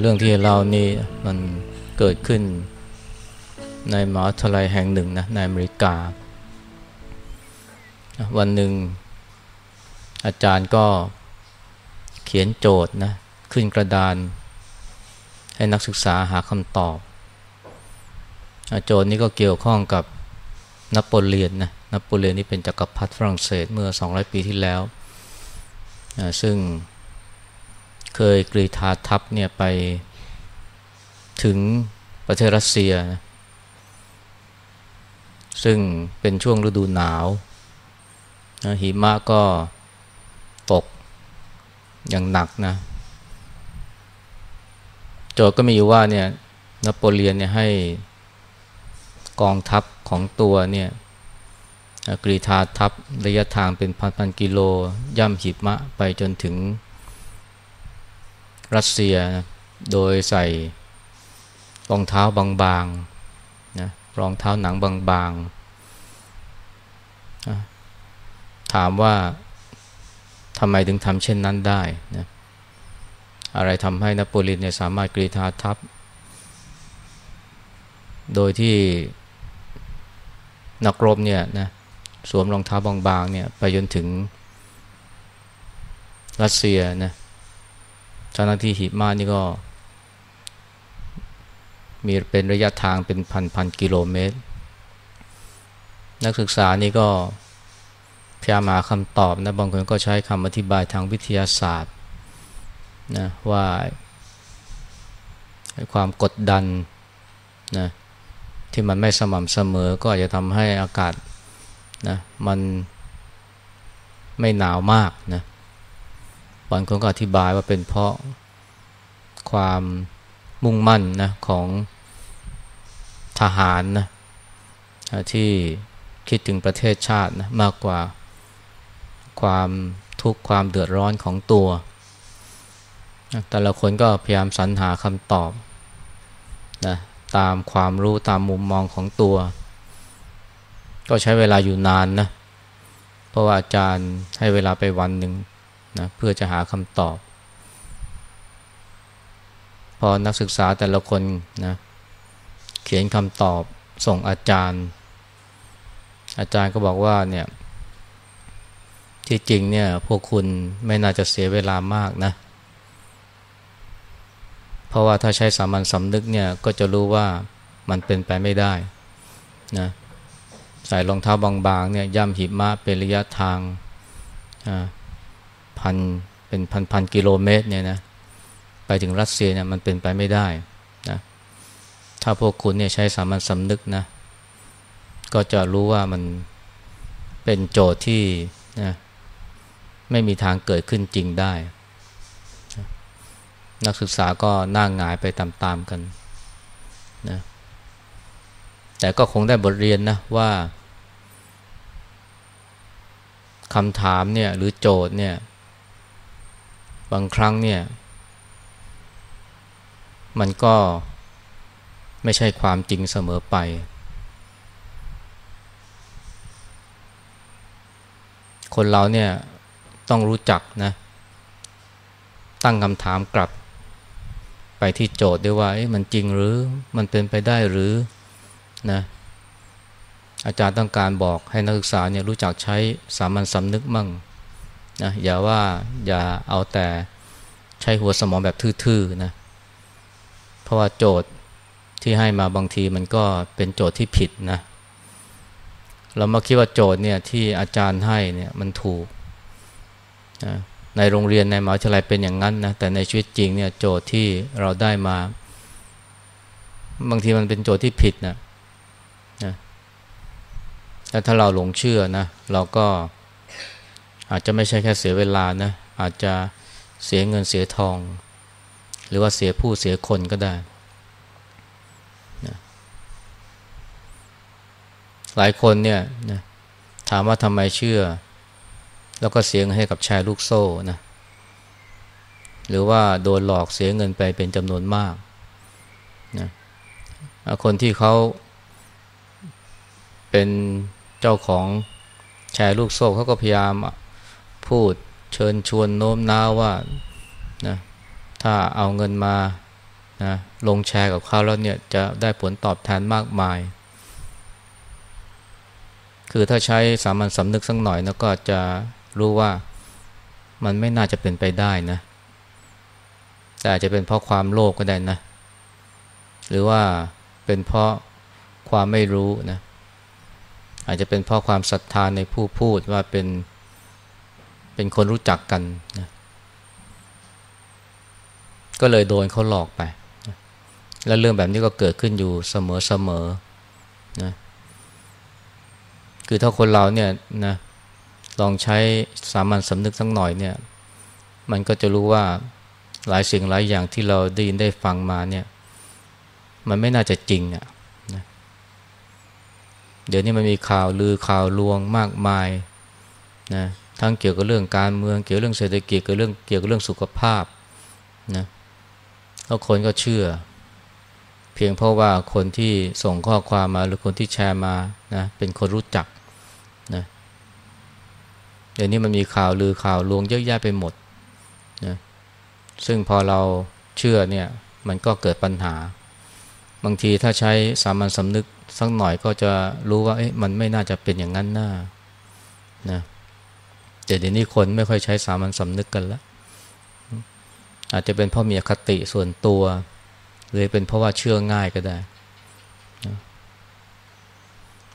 เรื่องที่เรานี่มันเกิดขึ้นในมหาวิทยาลัยแห่งหนึ่งนะในอเมริกา วันหนึ่ง อาจารย์ก็เขียนโจทย์นะขึ้นกระดาน ให้นักศึกษาหาคำตอบโจทย์นี้ก็เกี่ยวข้องกับนโปเลียนนะนโปเลียนนี่เป็นจกักรพรรดิฝรั่งเศสเมื่อ 200 ปีที่แล้ว ซึ่ง เคยกรีธาทัพเนี่ยไปถึงประเทศรัสเซียนะซึ่งเป็นช่วงฤดูหนาวนะหิมะก็ตกอย่างหนักนะโจทย์ก็มีอยู่ว่าเนี่ยนโปเลียนเนี่ยให้กองทัพของตัวเนี่ยกรีธาทัพระยะทางเป็นพันๆกิโล ย่ำหิมะไปจนถึง รัสเซียนะโดยใส่รองเท้าบางๆนะรองเท้าหนังบางๆ ถามว่าทำไมถึงทำเช่นนั้นได้นะอะไรทำให้นโปเลียนเนี่ยสามารถกรีธาทัพ โดยที่นักรบเนี่ยนะสวมรองเท้าบางๆเนี่ยไปจนถึงรัสเซียนะ ทั้งที่หิมะนี่ก็ มีเป็นระยะทางเป็นพันพันกิโลเมตร นักศึกษานี่ก็พยายามหาคำตอบนะบางคนก็ใช้คำอธิบายทางวิทยาศาสตร์นะว่าความกดดันนะที่มันไม่สม่ำเสมอก็อาจจะทำให้อากาศนะมันไม่หนาวมากนะ บางคนก็อธิบายว่าเป็นเพราะความมุ่งมั่นนะของทหารนะที่คิดถึงประเทศชาตินะมากกว่าความทุกข์ความเดือดร้อนของตัว แต่ละคนก็พยายามสรรหาคำตอบนะตามความรู้ตามมุมมองของตัว ก็ใช้เวลาอยู่นานนะ เพราะว่าอาจารย์ให้เวลาไปวันหนึ่ง นะเพื่อจะหาคำตอบ พอนักศึกษาแต่ละคนนะเขียนคำตอบส่งอาจารย์ อาจารย์ก็บอกว่าเนี่ยที่จริงเนี่ยพวกคุณไม่น่าจะเสียเวลามากนะ เพราะว่าถ้าใช้สามัญสำนึกเนี่ยก็จะรู้ว่ามันเป็นไปไม่ได้นะใส่รองเท้าบางๆเนี่ยย่ำหิมะเป็นระยะทาง พันเป็นพันๆกิโลเมตรเนี่ยนะไปถึงรัสเซียเนี่ยมันเป็นไปไม่ได้นะถ้าพวกคุณเนี่ยใช้สามัญสำนึกนะ ก็จะรู้ว่ามันเป็นโจทย์ที่นะไม่มีทางเกิดขึ้นจริงได้ นักศึกษาก็น่างงายไปตามๆกันนะแต่ก็คงได้บทเรียนนะว่าคำถามเนี่ยหรือโจทย์เนี่ย บางครั้งเนี่ย มันก็ไม่ใช่ความจริงเสมอไป คนเราเนี่ยต้องรู้จักนะ ตั้งคำถามกลับ ไปที่โจทย์ด้วยว่ามันจริงหรือมันเป็นไปได้หรือนะอาจารย์ต้องการบอกให้นักศึกษาเนี่ยรู้จักใช้สามัญสำนึกมั่ง นะอย่าว่าอย่าเอาแต่ใช้หัวสมองแบบทื่อๆนะเพราะว่าโจทย์ที่ให้มาบางทีมันก็เป็นโจทย์ที่ผิดนะเรามาคิดว่าโจทย์เนี่ยที่อาจารย์ให้เนี่ยมันถูกนะในโรงเรียนในมหาวิทยาลัยเป็นอย่างนั้นนะแต่ในชีวิตจริงเนี่ยโจทย์ที่เราได้มา บางทีมันเป็นโจทย์ที่ผิดนะนะถ้าเราหลงเชื่อนะเราก็ อาจจะไม่ใช่แค่เสียเวลานะอาจจะเสียเงินเสียทอง หรือว่าเสียผู้เสียคนก็ได้นะหลายคนเนี่ยนะถามว่าทำไมเชื่อ แล้วก็เสียเงินให้กับแชร์ลูกโซ่นะหรือว่าโดนหลอกเสียเงินไปเป็นจำนวนมากนะคนที่เขาเป็นเจ้าของแชร์ลูกโซ่เขาก็พยายาม พูดเชิญชวนโน้มน้าวว่านะถ้าเอาเงินมานะลงแชร์กับเขาแล้วเนี่ยจะได้ผลตอบแทนมากมาย คือถ้าใช้สามัญสำนึกสักหน่อยนะก็จะรู้ว่ามันไม่น่าจะเป็นไปได้นะแต่อาจจะเป็นเพราะความโลภก็ได้นะ หรือว่าเป็นเพราะความไม่รู้นะอาจจะเป็นเพราะความศรัทธาในผู้พูดว่าเป็น เป็นคนรู้จักกันนะก็เลยโดนเขาหลอกไปแล้วเรื่องแบบนี้ก็เกิดขึ้นอยู่เสมอๆนะคือถ้าคนเราเนี่ยนะลองใช้สามัญสำนึกสักหน่อยเนี่ย มันก็จะรู้ว่าหลายสิ่งหลายอย่างที่เราได้ยินได้ฟังมาเนี่ย มันไม่น่าจะจริงอะ่ะนะเดี๋ยวนี้มันมีข่าวลือข่าวลวงมากมายนะ ทั้งเกี่ยวกับเรื่องการเมืองเกี่ยวกับเรื่องเศรษฐกิจเกี่ยวกับเรื่องเกี่ยวกับเรื่องสุขภาพนะแล้วคนก็เชื่อ เพียงเพราะว่าคนที่ส่งข้อความมาหรือคนที่แชร์มานะเป็นคนรู้จักนะเดี๋ยวนี้มันมีข่าวลือข่าวลวงเยอะแยะไปหมดนะซึ่งพอเราเชื่อเนี่ยมันก็เกิดปัญหา บางทีถ้าใช้สามัญสำนึกสักหน่อยก็จะรู้ว่าเอ๊ะมันไม่น่าจะเป็นอย่างนั้นน่านะ แต่เดี๋ยวนี้คนไม่ค่อยใช้สามัญสำนึกกันล้วอาจจะเป็นเพราะมีอคติส่วนตัว หรือเป็นเพราะว่าเชื่อง่ายก็ได้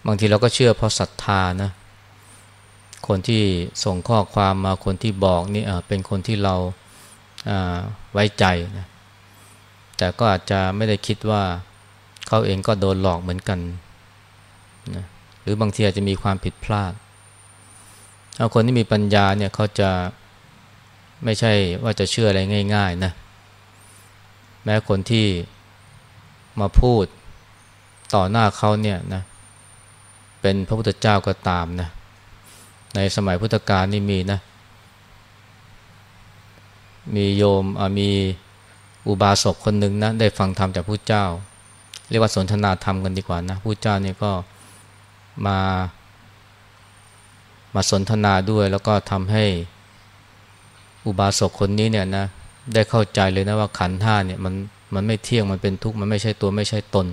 บางทีเราก็เชื่อเพราะศรัทธานะ คนที่ส่งข้อความมาคนที่บอกนี่เป็นคนที่เราไว้ใจนะแต่ก็อาจจะไม่ได้คิดว่าเขาเองก็โดนหลอกเหมือนกันนะหรือบางทีอาจจะมีความผิดพลาด ถ้าคนที่มีปัญญาเนี่ยเขาจะไม่ใช่ว่าจะเชื่ออะไรง่าย ๆ นะ แม้คนที่มาพูดต่อหน้าเขาเนี่ยนะเป็นพระพุทธเจ้าก็ตามนะ ในสมัยพุทธกาลนี่มีนะ มีโยมมีอุบาสกคนหนึ่งนะ ได้ฟังธรรมจากพระเจ้า เรียกว่าสนทนาธรรมกันดีกว่านะพระเจ้าเนี่ยก็มา มาสนทนาด้วยแล้วก็ทำให้อุบาสกคนนี้เนี่ยนะได้เข้าใจเลยนะว่าขันท่าเนี่ยมันมันไม่เที่ยงมันเป็นทุกข์มันไม่ใช่ตัวไม่ใช่ตน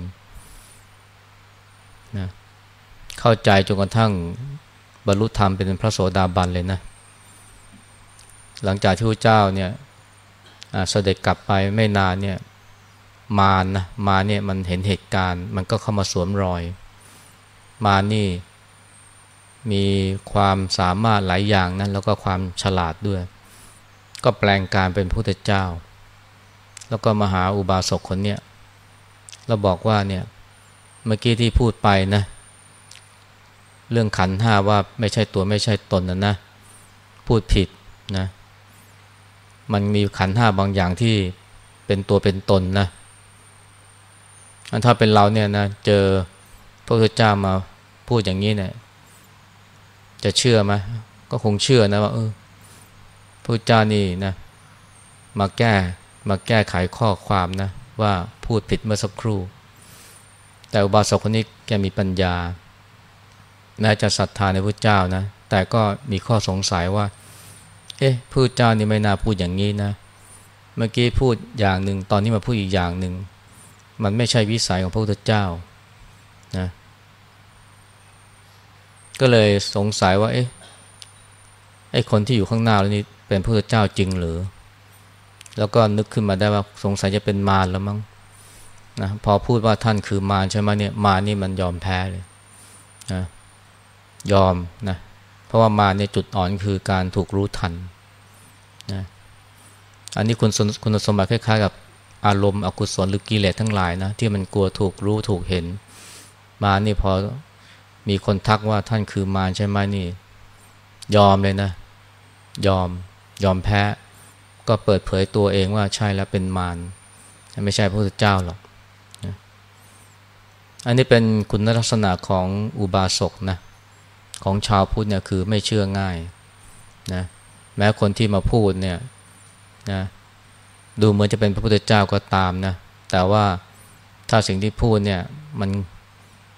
นะเข้าใจจนกระทั่งบรรลุธรรมเป็นพระโสดาบันเลยนะหลังจากที่พระเจ้าเนี่ยเสด็จกลับไปไม่นานเนี่ยมานะมาเนี่ยมันเห็นเหตุการณ์ มันก็เข้ามาสวมรอย มานี่ มีความสามารถหลายอย่างนะแล้วก็ความฉลาดด้วย ก็แปลงการเป็นพุทธเจ้า แล้วก็มาหาอุบาสกคนเนี้ยแล้วบอกว่าเนี่ยเมื่อกี้ที่พูดไปนะ เรื่องขันห้าว่าไม่ใช่ตัวไม่ใช่ตนนะนะ พูดผิดนะ มันมีขันห้าบางอย่างที่เป็นตัวเป็นตนนะถ้าเป็นเราเนี่ยนะ เจอพระพุทธเจ้ามาพูดอย่างนี้เนี่ย จะเชื่อไหมก็คงเชื่อนะว่าเออพระเจ้านี่นะมาแก้มาแก้ไขข้อความนะว่าพูดผิดเมื่อสักครู่ แต่อุบาสกคนนี้แกมีปัญญาแม้จะศรัทธาในพระเจ้านะ แต่ก็มีข้อสงสัยว่า เอ๊ะพระเจ้านี่ไม่น่าพูดอย่างนี้นะ เมื่อกี้พูดอย่างหนึ่งตอนนี้มาพูดอีกอย่างหนึ่งมันไม่ใช่วิสัยของพระพุทธเจ้านะ ก็เลยสงสัยว่าเอ๊ะไอ้คนที่อยู่ข้างหน้าแล้วนี่เป็นพระเจ้าจริงหรือ แล้วก็นึกขึ้นมาได้ว่าสงสัยจะเป็นมารแล้วมั้งนะพอพูดว่าท่านคือมารใช่ไหมเนี่ยมารนี่มันยอมแพ้เลยนะยอมนะเพราะว่ามารในจุดอ่อนคือการถูกรู้ทันนะอันนี้คุณคุณสมบัติคล้ายๆกับอารมณ์อกุศลหรือกิเลสทั้งหลายนะที่มันกลัวถูกรู้ถูกเห็น มานี่พอ มีคนทักว่าท่านคือมารใช่ไหมนี่ ยอมเลยนะ ยอมยอมแพ้ ก็เปิดเผยตัวเองว่าใช่แล้วเป็นมารไม่ใช่พระพุทธเจ้าหรอกอันนี้เป็นคุณลักษณะของอุบาสกนะของชาวพุทธเนี่ยคือไม่เชื่อง่ายนะแม้คนที่มาพูดเนี่ยนะดูเหมือนจะเป็นพระพุทธเจ้าก็ตามนะแต่ว่าถ้าสิ่งที่พูดเนี่ยมัน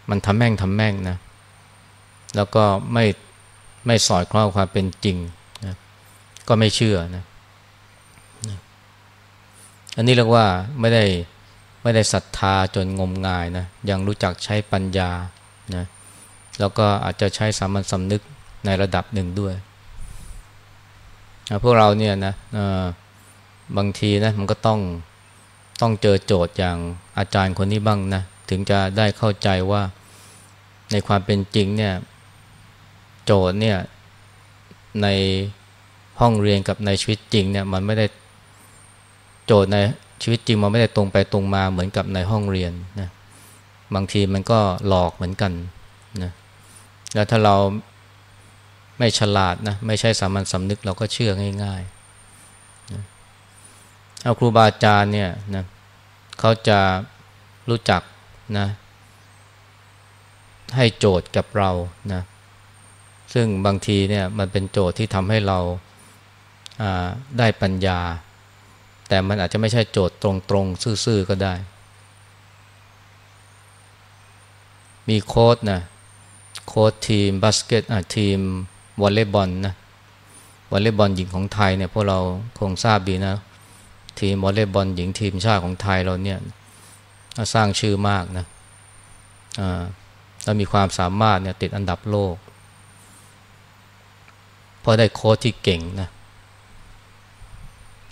มันทำแม่งทำแม่งนะ แล้วก็ไม่ไม่สอดคล้องความเป็นจริงก็ไม่เชื่อนะอันนี้เรียกว่าไม่ได้ไม่ได้ศรัทธาจนงมงายนะยังรู้จักใช้ปัญญานะแล้วก็อาจจะใช้สามัญสำนึกในระดับหนึ่งด้วยพวกเราเนี่ยนะบางทีนะมันก็ต้องต้องเจอโจทย์อย่างอาจารย์คนนี้บ้างนะถึงจะได้เข้าใจว่าในความเป็นจริงเนี่ย จทย์เนี่ยในห้องเรียนกับในชีวิตจริงเนี่ยมันไม่ได้โจทย์ในชีวิตจริงมันไม่ได้ตรงไปตรงมาเหมือนกับในห้องเรียนนะบางทีมันก็หลอกเหมือนกันนะแล้วถ้าเราไม่ฉลาดนะไม่ใช่สามัญสำนึกเราก็เชื่อง่ายๆนะเอาครูบาอาจารย์เนี่ยนะเขาจะรู้จักนะให้โจทย์กับเรานะ ซึ่งบางทีเนี่ยมันเป็นโจทย์ที่ทำให้เราได้ปัญญา แต่มันอาจจะไม่ใช่โจทย์ตรงๆ ซื่อๆ ก็ได้ มีโค้ชนะโค้ชทีมบาสเกตทีมวอลเลย์บอลนะวอลเลย์บอลหญิงของไทยเนี่ยพวกเราคงทราบดีนะ ทีมวอลเลย์บอลหญิงทีมชาติของไทยเราเนี่ยสร้างชื่อมากนะแล้วมีความสามารถเนี่ยติดอันดับโลก เพราะได้โค้ชที่เก่งนะ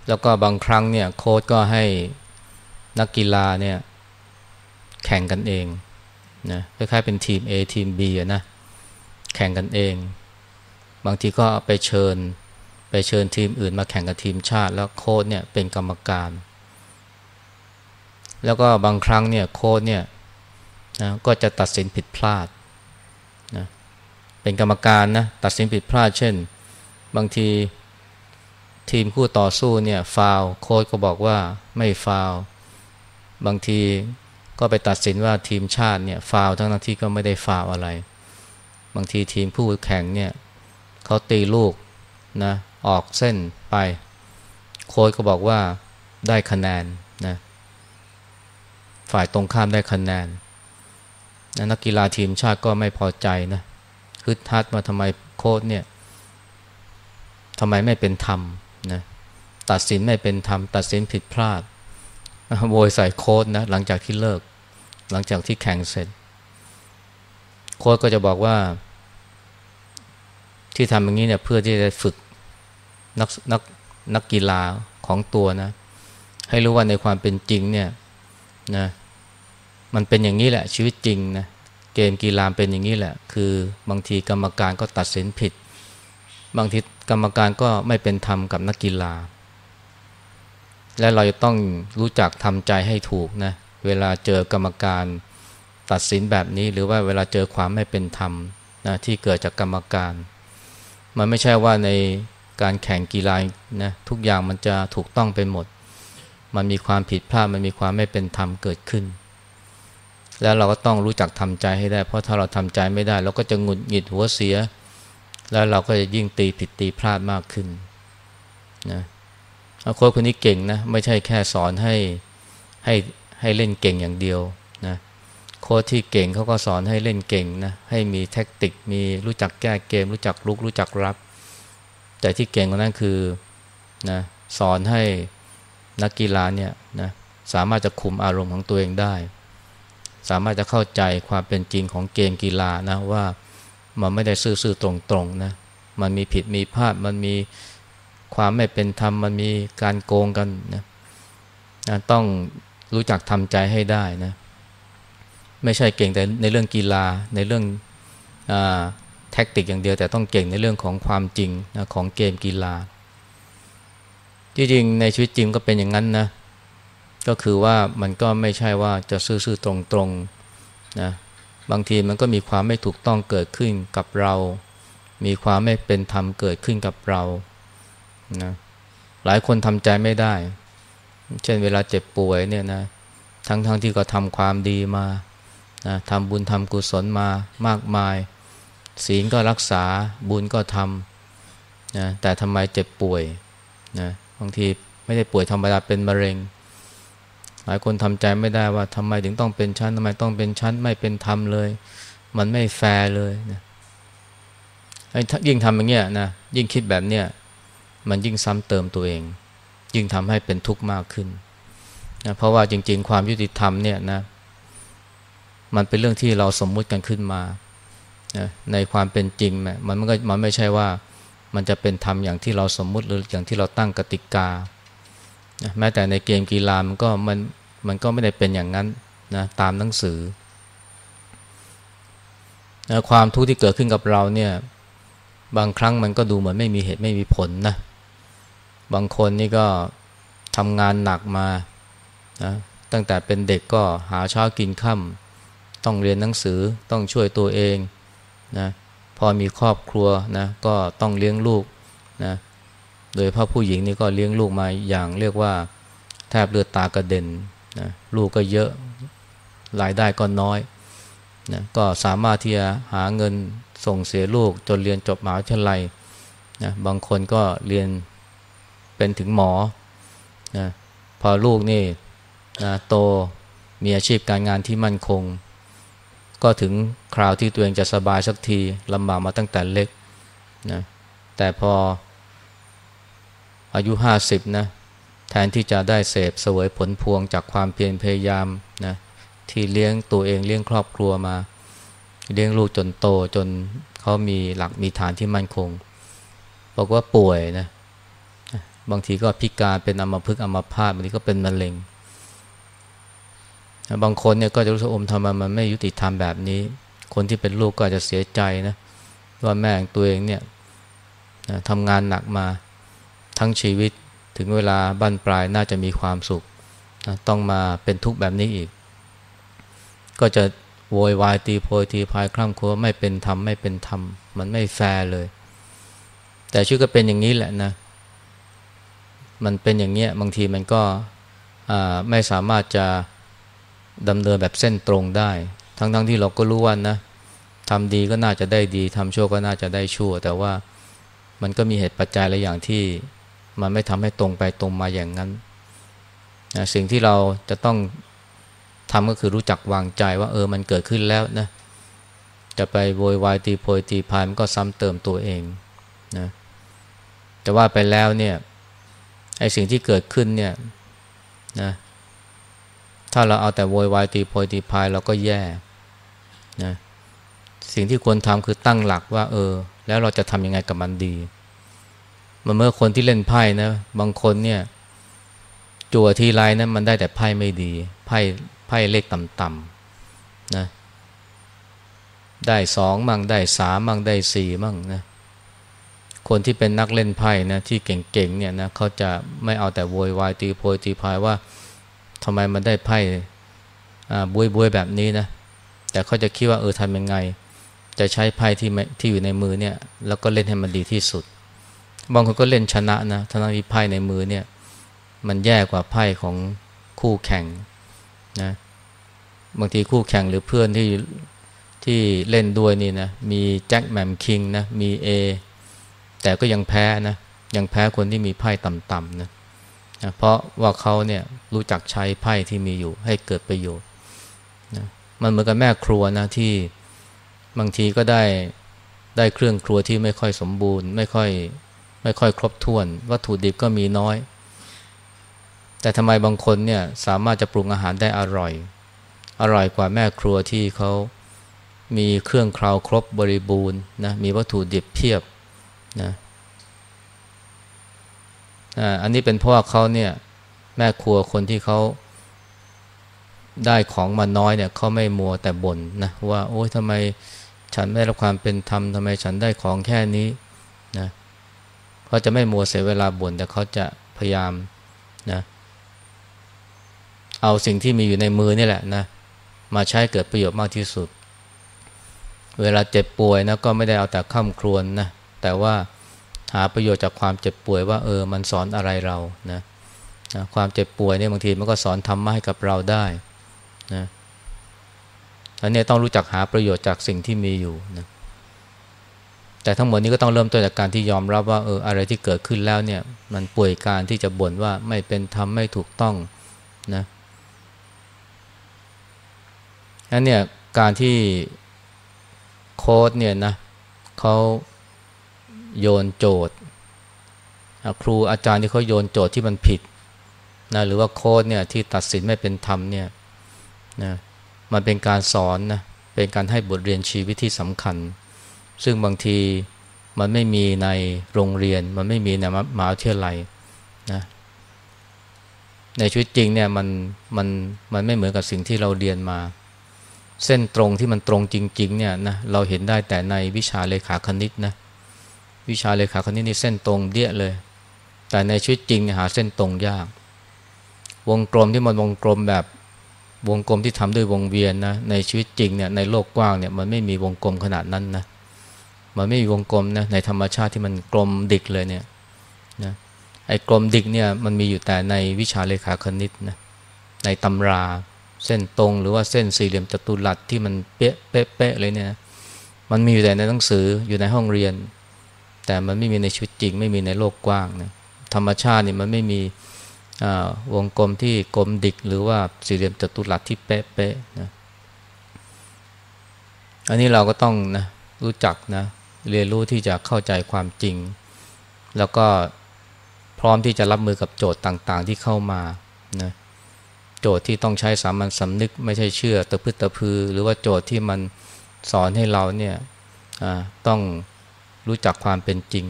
แล้วก็บางครั้งเนี่ยโค้ชก็ให้นักกีฬาเนี่ยแข่งกันเองนะคล้ายๆเป็นทีม A ทีม B นะแข่งกันเอง บางทีก็ไปเชิญ ไปเชิญทีมอื่นมาแข่งกับทีมชาติ แล้วโค้ชเนี่ยเป็นกรรมการ แล้วก็บางครั้งเนี่ยโค้ชเนี่ยนะก็จะตัดสินผิดพลาดนะเป็นกรรมการนะตัดสินผิดพลาด เช่น บางทีทีมคู่ต่อสู้เนี่ยฟาวโค้ชก็บอกว่าไม่ฟาวบางทีก็ไปตัดสินว่าทีมชาติเนี่ยฟาวทั้งที่ก็ไม่ได้ฟาวอะไร บางทีทีมผู้แข่งเนี่ยเขาตีลูกนะออกเส้นไป โค้ชก็บอกว่าได้คะแนนนะฝ่ายตรงข้ามได้คะแนนนักกีฬาทีมชาติก็ไม่พอใจนะฮึดฮัดมาทำไมโค้ดเนี่ย ทำไมไม่เป็นธรรมนะตัดสินไม่เป็นธรรม ตัดสินผิดพลาดโวยใส่โค้ดนะหลังจากที่เลิก หลังจากที่แข่งเสร็จ โค้ดก็จะบอกว่า ที่ทำอย่างนี้เนี่ยเพื่อที่จะฝึกนักนักนักกีฬาของตัวนะ ให้รู้ว่าในความเป็นจริงเนี่ยนะมันเป็นอย่างนี้แหละชีวิตจริงนะเกมกีฬาเป็นอย่างนี้แหละ คือบางทีกรรมการก็ตัดสินผิด บางที กรรมการก็ไม่เป็นธรรมกับนักกีฬา และเราจะต้องรู้จักทำใจให้ถูกนะเวลาเจอกรรมการตัดสินแบบนี้หรือว่าเวลาเจอความไม่เป็นธรรมนะที่เกิดจากกรรมการ มันไม่ใช่ว่าในการแข่งกีฬานะทุกอย่างมันจะถูกต้องไปหมด มันมีความผิดพลาดมันมีความไม่เป็นธรรมเกิดขึ้น แล้วเราก็ต้องรู้จักทำใจให้ได้ เพราะถ้าเราทำใจไม่ได้ เราก็จะหงุดหงิดหัวเสีย แล้วเราก็จะยิ่งตีผิดตีพลาดมากขึ้นนะโค้ชคนนี้เก่งนะ ไม่ใช่แค่สอนให้ให้ให้เล่นเก่งอย่างเดียวนะโค้ชที่เก่งเขาก็สอนให้เล่นเก่งนะให้มีแท็กติกมีรู้จักแก้เกม รู้จักลุกรู้จักรับ แต่ที่เก่งกว่านั้นคือนะสอนให้นักกีฬาเนี่ยนะสามารถจะคุมอารมณ์ของตัวเองได้ สามารถจะเข้าใจความเป็นจริงของเกมกีฬานะว่า มันไม่ได้ซื่อๆตรงๆนะมันมีผิดมีพลาดมันมีความไม่เป็นธรรมมันมีการโกงกันนะต้องรู้จักทำใจให้ได้นะไม่ใช่เก่งแต่ในเรื่องกีฬาในเรื่องอแท็กติกอย่างเดียว แต่ต้องเก่งในเรื่องของความจริงนะของเกมกีฬาจริงๆในชีวิตจริงก็เป็นอย่างนั้นนะก็คือว่ามันก็ไม่ใช่ว่าจะซื่อๆตรงๆนะ บางทีมันก็มีความไม่ถูกต้องเกิดขึ้นกับเรา มีความไม่เป็นธรรมเกิดขึ้นกับเรานะหลายคนทำใจไม่ได้ เช่นเวลาเจ็บป่วยเนี่ยนะทั้งๆทที่ก็ทำความดีมานะทำบุญทำกุศลมามากมาย ศีลก็รักษาบุญก็ทำนะแต่ทำไมเจ็บป่วยนะบางทีไม่ได้ป่วยธรรมดาเป็นมะเร็ง หลายคนทำใจไม่ได้ว่าทำไมถึงต้องเป็นชั้นทำไมต้องเป็นชั้นไม่เป็นธรรมเลย มันไม่แฟร์เลยนะไอ้ยิ่งทำอย่างเงี้ยนะยิ่งคิดแบบเนี้ยมันยิ่งซ้ำเติมตัวเอง ยิ่งทำให้เป็นทุกข์มากขึ้นนะเพราะว่าจริง ๆ ความยุติธรรมเนี่ยนะมันเป็นเรื่องที่เราสมมุติกันขึ้นมานะในความเป็นจริงมันมันก็มันไม่ใช่ว่ามันจะเป็นธรรมอย่างที่เราสมมุติหรืออย่างที่เราตั้งกติกา นะแม้แต่ในเกมกีฬามันก็มันมันก็ไม่ได้เป็นอย่างนั้นนะตามหนังสือนะความทุกข์ที่เกิดขึ้นกับเราเนี่ยบางครั้งมันก็ดูเหมือนไม่มีเหตุไม่มีผลนะบางคนนี่ก็ทำงานหนักมานะตั้งแต่เป็นเด็กก็หาเช้ากินค่ำต้องเรียนหนังสือต้องช่วยตัวเองนะพอมีครอบครัวนะก็ต้องเลี้ยงลูกนะ โดยพ่อผู้หญิงนี่ก็เลี้ยงลูกมาอย่างเรียกว่าแทบเลือดตากระเด็นนะลูกก็เยอะรายได้ก็น้อยนะก็สามารถที่จะหาเงินส่งเสียลูกจนเรียนจบมหาวิทยาลัยนะบางคนก็เรียนเป็นถึงหมอนะพอลูกนี่นะโตมีอาชีพการงานที่มั่นคง ก็ถึงคราวที่ตัวเองจะสบายสักทีลำบากมาตั้งแต่เล็กนะแต่พอ อายุห้าสิบนะแทนที่จะได้เสพเสวยผลพวงจากความเพียรพยายามนะที่เลี้ยงตัวเองเลี้ยงครอบครัวมา เลี้ยงลูกจนโตจนเขามีหลักมีฐานที่มั่นคง บอกว่าป่วยนะบางทีก็พิการเป็นอัมพฤกษ์อัมพาตบางทีก็เป็นมะเร็ง บางคนเนี่ยก็จะรู้สึกอมทำไมมันไม่ยุติธรรมแบบนี้ คนที่เป็นลูกก็อาจจะเสียใจนะว่าแม่ของตัวเองเนี่ยทำงานหนักมา ทั้งชีวิตถึงเวลาบั้นปลายน่าจะมีความสุขนะต้องมาเป็นทุกข์แบบนี้อีก ก็จะโวยวายตีโพยตีพายคร่ำครัวไม่เป็นธรรมไม่เป็นธรรม มันไม่แฟร์เลย แต่ชื่อก็เป็นอย่างนี้แหละนะ มันเป็นอย่างเงี้ยบางทีมันก็ไม่สามารถจะดำเนินแบบเส้นตรงได้ ทั้งๆทที่เราก็รู้ว่านะทำดีก็น่าจะได้ดีทำชั่วก็น่าจะได้ชั่ว แต่ว่ามันก็มีเหตุปัจจัยหลายอย่างที่ มันไม่ทำให้ตรงไปตรงมาอย่างนั้นนะสิ่งที่เราจะต้องทำก็คือรู้จักวางใจว่าเออมันเกิดขึ้นแล้วนะจะไปโวยวายตีโพยตีพายมันก็ซ้ำเติมตัวเองนะแต่ว่าไปแล้วเนี่ยไอ้สิ่งที่เกิดขึ้นเนี่ยนะถ้าเราเอาแต่โวยวายตีโพยตีพายเราก็แย่นะสิ่งที่ควรทำคือตั้งหลักว่า เออ แล้วเราจะทำยังไงกับมันดี มันเมื่อคนที่เล่นไพ่นะ บางคนเนี่ย จั่วทีไรนะมันได้แต่ไพ่ไม่ดี ไพ่ไพ่เลขต่ำๆนะ ได้สองมั่งได้สามมั่งได้สี่มั่งนะคนที่เป็นนักเล่นไพ่นะที่เก่งๆเนี่ยนะเขาจะไม่เอาแต่โวยวายตีโพยตีพายว่าทำไมมันได้ไพ่บวยบวยแบบนี้นะ แต่เขาจะคิดว่าเออทำยังไง จะใช้ไพ่ที่ที่อยู่ในมือเนี่ย แล้วก็เล่นให้มันดีที่สุด บางคนก็เล่นชนะนะทั้งที่ไพ่ในมือเนี่ย มันแย่กว่าไพ่ของคู่แข่งนะบางทีคู่แข่งหรือเพื่อนที่ที่เล่นด้วยนี่นะมีแจ็คแมมคิงนะมีเอแต่ก็ยังแพ้นะยังแพ้คนที่มีไพ่ต่ำๆนะนะเพราะว่าเขาเนี่ยรู้จักใช้ไพ่ที่มีอยู่ให้เกิดประโยชน์นะมันเหมือนกับแม่ครัวนะที่บางทีก็ได้ได้เครื่องครัวที่ไม่ค่อยสมบูรณ์ ไม่ค่อย ไม่ค่อยครบถ้วน วัตถุดิบก็มีน้อย แต่ทำไมบางคนเนี่ยสามารถจะปรุงอาหารได้อร่อย อร่อยกว่าแม่ครัวที่เขามีเครื่องคราวครบบริบูรณ์นะมีวัตถุดิบเพียบนะอันนี้เป็นเพราะว่าเขาเนี่ยแม่ครัวคนที่เขาได้ของมาน้อยเนี่ยเขาไม่มัวแต่บ่นนะว่าโอ้ยทำไมฉันไม่รับความเป็นธรรมทำไมฉันได้ของแค่นี้ เขาจะไม่มัวเสียเวลาบ่นแต่เขาจะพยายามนะเอาสิ่งที่มีอยู่ในมือนี่แหละนะมาใช้เกิดประโยชน์มากที่สุด เวลาเจ็บป่วยนะก็ไม่ได้เอาแต่ข้ามครวนนะแต่ว่าหาประโยชน์จากความเจ็บป่วยว่าเออมันสอนอะไรเรานะนะความเจ็บป่วยเนี่ยบางทีมันก็สอนธรรมะให้กับเราได้นะอันนี้ต้องรู้จักหาประโยชน์จากสิ่งที่มีอยู่นะ แต่ทั้งหมดนี้ก็ต้องเริ่มต้นจากการที่ยอมรับว่าเอออะไรที่เกิดขึ้นแล้วเนี่ยมันป่วยการที่จะบ่นว่าไม่เป็นธรรมไม่ถูกต้องนะนั้นเนี่ยการที่โค้ดเนี่ยนะเขาโยนโจทย์ครูอาจารย์ที่เขาโยนโจทย์ที่มันผิดนะหรือว่าโค้ดเนี่ยที่ตัดสินไม่เป็นธรรมเนี่ยนะมันเป็นการสอนนะเป็นการให้บทเรียนชีวิตที่สำคัญ ซึ่งบางทีมันไม่มีในโรงเรียน มันไม่มีในมหาวิทยาลัยนะในชีวิตจริงเนี่ยมันมันมันไม่เหมือนกับสิ่งที่เราเรียนมา เส้นตรงที่มันตรงจริง ๆ เนี่ยนะเราเห็นได้แต่ในวิชาเลขาคณิตนะวิชาเลขาคณิตนี่เส้นตรงเดียเลย แต่ในชีวิตจริงหาเส้นตรงยาก วงกลมที่มันวงกลมแบบวงกลมที่ทำด้วยวงเวียนนะในชีวิตจริงเนี่ยในโลกกว้างเนี่ยมันไม่มีวงกลมขนาดนั้นนะ มันไม่มีวงกลมนะในธรรมชาติที่มันกลมดิกเลยเนี่ยนะไอ้กลมดิกเนี่ยมันมีอยู่แต่ในวิชาเลขาคณิตนะในตำราเส้นตรงหรือว่าเส้นสี่เหลี่ยมจัตุรัสที่มันเป๊ะเป๊ะเป๊ะเลยเนี่ย มันมีอยู่แต่ในหนังสืออยู่ในห้องเรียน แต่มันไม่มีในชีวิตจริง ไม่มีในโลกกว้างนะธรรมชาตินี่มันไม่มีวงกลมที่กลมดิกหรือว่าสี่เหลี่ยมจัตุรัสที่เป๊ะๆนะอันนี้เราก็ต้องนะรู้จักนะ เรียนรู้ที่จะเข้าใจความจริง แล้วก็พร้อมที่จะรับมือกับโจทย์ต่างๆ ที่เข้ามานะโจทย์ที่ต้องใช้สามัญสำนึกไม่ใช่เชื่อตะพึตะพือ หรือว่าโจทย์ที่มันสอนให้เราเนี่ยต้องรู้จักความเป็นจริง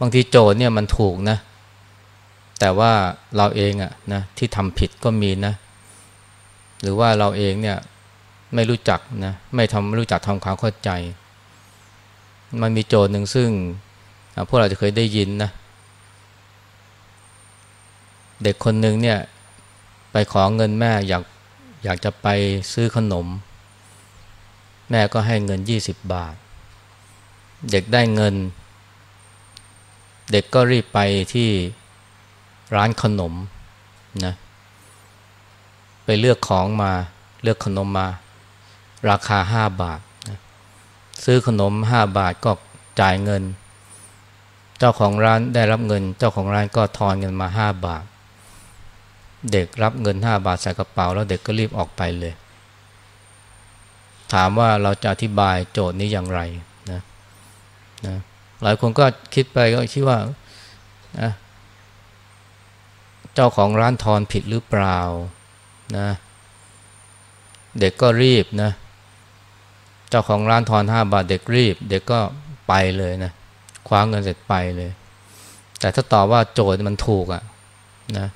บางทีโจทย์เนี่ยมันถูกนะ แต่ว่าเราเองอะนะที่ทำผิดก็มีนะ หรือว่าเราเองเนี่ยไม่รู้จักนะไม่ทำไม่รู้จักทำความเข้าใจ มันมีโจทย์หนึ่งซึ่งพวกเราจะเคยได้ยินนะ เด็กคนหนึ่งเนี่ย ไปขอเงินแม่อยากอยากจะไปซื้อขนม แม่ก็ให้เงินยี่สิบบาท เด็กได้เงิน เด็กก็รีบไปที่ร้านขนมนะไปเลือกของมาเลือกขนมมา ราคาห้าบาท ซื้อขนมห้าบาทก็จ่ายเงิน เจ้าของร้านได้รับเงิน เจ้าของร้านก็ทอนเงินมาห้าบาท เด็กรับเงินห้าบาทใส่กระเป๋า แล้วเด็กก็รีบออกไปเลย ถามว่าเราจะอธิบายโจทย์นี้อย่างไรนะนะหลายคนก็คิดไปก็คิดว่านะเจ้าของร้านทอนผิดหรือเปล่านะเด็กก็รีบนะ เจ้าของร้านทอนห้าบาทเด็กรีบ เด็กก็ไปเลยนะคว้าเงินเสร็จไปเลย แต่ถ้าตอบว่าโจทย์มันถูกอะนะ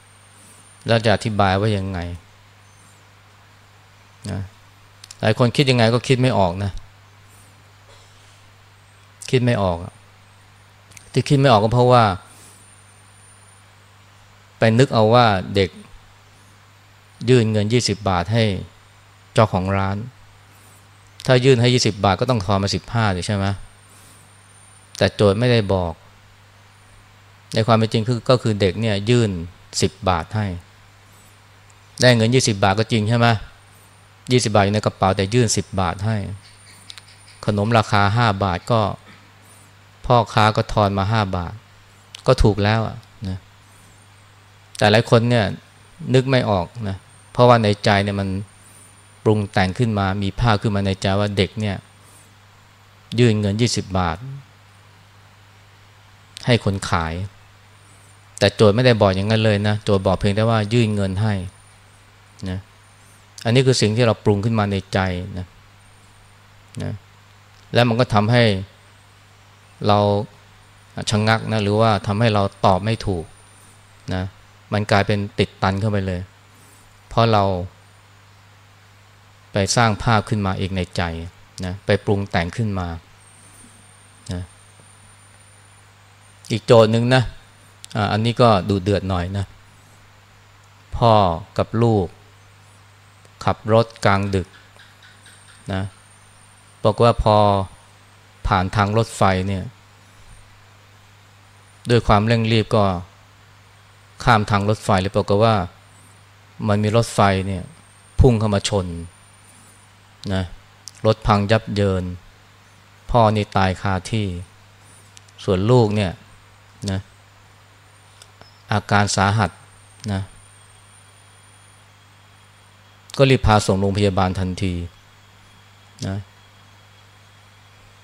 แล้วจะอธิบายว่ายังไงนะหลายคนคิดยังไงก็คิดไม่ออกนะ คิดไม่ออกที่คิดไม่ออกก็เพราะว่า ไปนึกเอาว่าเด็กยื่นเงิน20บาทให้เจ้าของร้าน ถ้ายื่นให้20บาทก็ต้องทอนมา15ใช่ไหมแต่โจทย์ไม่ได้บอก ในความเป็นจริงคือก็คือเด็กเนี่ยยื่น10บาทให้ ได้เงิน20บาทก็จริงใช่ไหม20บาทอยู่ในกระเป๋าแต่ยื่น10บาทให้ ขนมราคา5บาทก็ พ่อค้าก็ทอนมา5บาท ก็ถูกแล้วอะนะแต่หลายคนเนี่ยนึกไม่ออกนะเพราะว่าในใจเนี่ยมัน ปรุงแต่งขึ้นมามีภาพขึ้นมาในใจว่าเด็กเนี่ย ยื่นเงิน 20 บาท ให้คนขาย แต่โจทย์ไม่ได้บอกอย่างนั้นเลยนะโจทย์บอกเพียงแต่ว่ายื่นเงินให้นะอันนี้คือสิ่งที่เราปรุงขึ้นมาในใจนะนะแล้วมันก็ทำให้เราชะงงักนะหรือว่าทำให้เราตอบไม่ถูกนะมันกลายเป็นติดตันเข้าไปเลย เพราะเรา ไปสร้างภาพขึ้นมาเองในใจนะไปปรุงแต่งขึ้นมานะอีกโจทย์หนึ่งนะอะอันนี้ก็ดูเดือดหน่อยนะพ่อกับลูก ขับรถกลางดึกนะบอกว่าพอผ่านทางรถไฟเนี่ยด้วยความเร่งรีบก็ข้ามทางรถไฟเลยบอกว่า มันมีรถไฟเนี่ยพุ่งเข้ามาชน นะรถพังยับเยิน พ่อนี่ตายคาที่ ส่วนลูกเนี่ยนะอาการสาหัสนะก็รีบพาส่งโรงพยาบาลทันทีนะ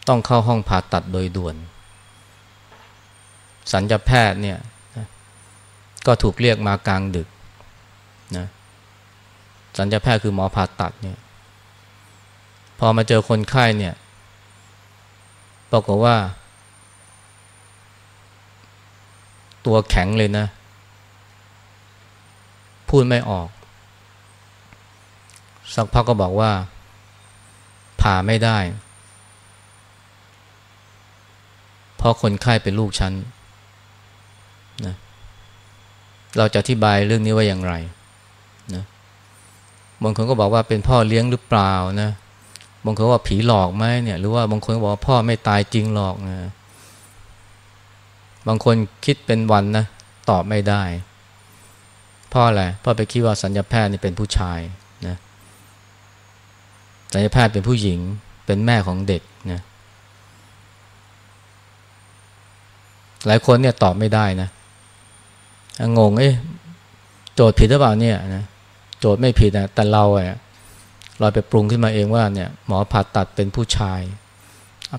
ต้องเข้าห้องผ่าตัดโดยด่วน สัญญาแพทย์เนี่ยก็ถูกเรียกมากลางดึกนะสัญญาแพทย์คือหมอผ่าตัดเนี่ย พอมาเจอคนไข้เนี่ยปรากฏว่า ตัวแข็งเลยนะ พูดไม่ออก สักพักก็บอกว่า ผ่าไม่ได้ เพราะคนไข้เป็นลูกฉันนะเราจะอธิบายเรื่องนี้ว่าอย่างไรนะบางคนก็บอกว่าเป็นพ่อเลี้ยงหรือเปล่านะ บางคนว่าผีหลอกไหมเนี่ย หรือว่าบางคนบอกว่าพ่อไม่ตายจริงหรอกนะบางคนคิดเป็นวันนะตอบไม่ได้พ่ออะไรพ่อไปคิดว่าสัญญาแพทย์นี่เป็นผู้ชายนะสัญญาแพทย์เป็นผู้หญิงเป็นแม่ของเด็กนะหลายคนเนี่ยตอบไม่ได้นะงงเอ๊ะโจทย์ผิดหรือเปล่าเนี่ยนะโจทย์ไม่ผิดนะแต่เราอะ เราไปปรุงขึ้นมาเองว่าเนี่ยหมอผ่าตัดเป็นผู้ชาย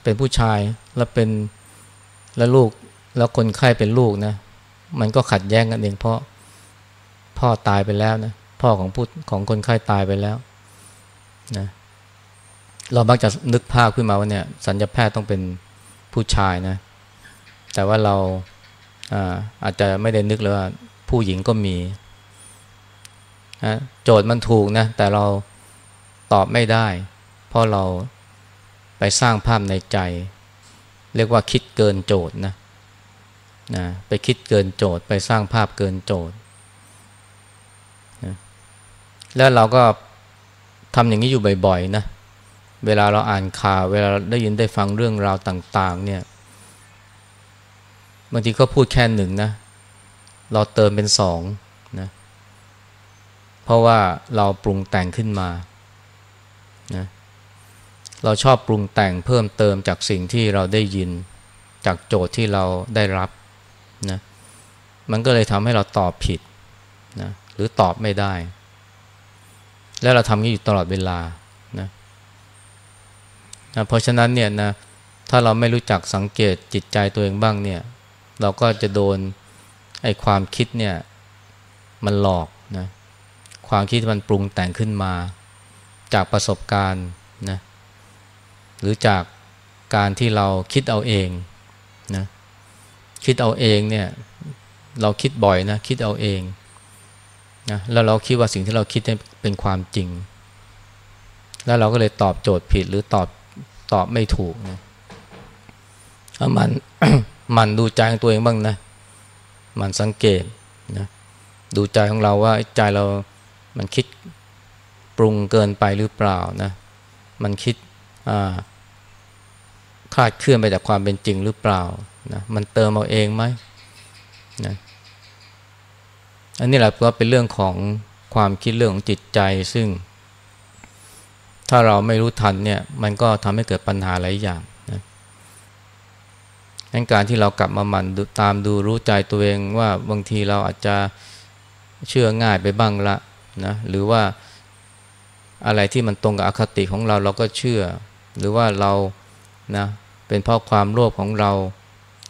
เป็นผู้ชายแล้วเป็นแล้วลูกแล้วคนไข้เป็นลูกนะ มันก็ขัดแย้งกันเองเพราะพ่อตายไปแล้วนะพ่อของผู้ของคนไข้ตายไปแล้วนะเรามักจะนึกภาพขึ้นมาว่าเนี่ยสัญญาแพทย์ต้องเป็นผู้ชายนะ แต่ว่าเราอาอาจจะไม่ได้นึกเลยว่าผู้หญิงก็มีนะโจทย์มันถูกนะ แต่เรา ตอบไม่ได้ เพราะเราไปสร้างภาพในใจ เรียกว่าคิดเกินโจทย์นะนะไปคิดเกินโจทย์ ไปสร้างภาพเกินโจทย์นะแล้วเราก็ทำอย่างนี้อยู่บ่อยๆนะเวลาเราอ่านข่าวเวลาได้ยินได้ฟังเรื่องราวต่าง ๆ เนี่ยบางทีก็พูดแค่หนึ่งนะเราเติมเป็นสองนะเพราะว่าเราปรุงแต่งขึ้นมา เราชอบปรุงแต่งเพิ่มเติมจากสิ่งที่เราได้ยิน จากโจทย์ที่เราได้รับนะมันก็เลยทำให้เราตอบผิดนะหรือตอบไม่ได้ และเราทำนี้อยู่ตลอดเวลานะนะเพราะฉะนั้นเนี่ยนะถ้าเราไม่รู้จักสังเกตจิตใจตัวเองบ้างเนี่ย เราก็จะโดนไอ้ความคิดเนี่ยมันหลอกนะความคิดมันปรุงแต่งขึ้นมา จากประสบการณ์นะ หรือจากการที่เราคิดเอาเองนะคิดเอาเองเนี่ยเราคิดบ่อยนะคิดเอาเองนะแล้วเราคิดว่าสิ่งที่เราคิดเป็นความจริง แล้วเราก็เลยตอบโจทย์ผิดหรือตอบตอบไม่ถูกนะมันมันดูใจของตัวเองบ้างนะมันสังเกตนะดูใจของเราว่าใจเรามันคิดปรุงเกินไปหรือเปล่านะ มันคิด คลาดเคลื่อนไปจากความเป็นจริงหรือเปล่านะมันเติมเอาเองไหมนะอันนี้แหละก็เป็นเรื่องของความคิดเรื่องของจิตใจซึ่ง ถ้าเราไม่รู้ทันเนี่ยมันก็ทำให้เกิดปัญหาหลายอย่างงั้นการที่เรากลับมาหมั่นตามดูรู้ใจตัวเองว่าบางทีเราอาจจะเชื่อง่ายไปบ้างละนะหรือว่าอะไรที่มันตรงกับอคติของเราเราก็เชื่อ หรือว่าเรานะเป็นเพราะความโลภของเรา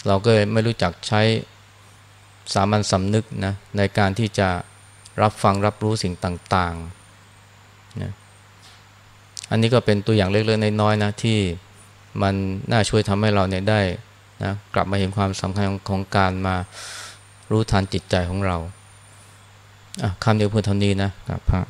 เราก็ไม่รู้จักใช้สามัญสำนึกนะในการที่จะรับฟังรับรู้สิ่งต่างๆนะอันนี้ก็เป็นตัวอย่างเล็กๆน้อยๆนะที่มันน่าช่วยทำให้เราเนี่ยได้นะกลับมาเห็นความสำคัญของการมารู้ทันจิตใจของเราคำเดียวเพื่อเท่านี้นะครับพระ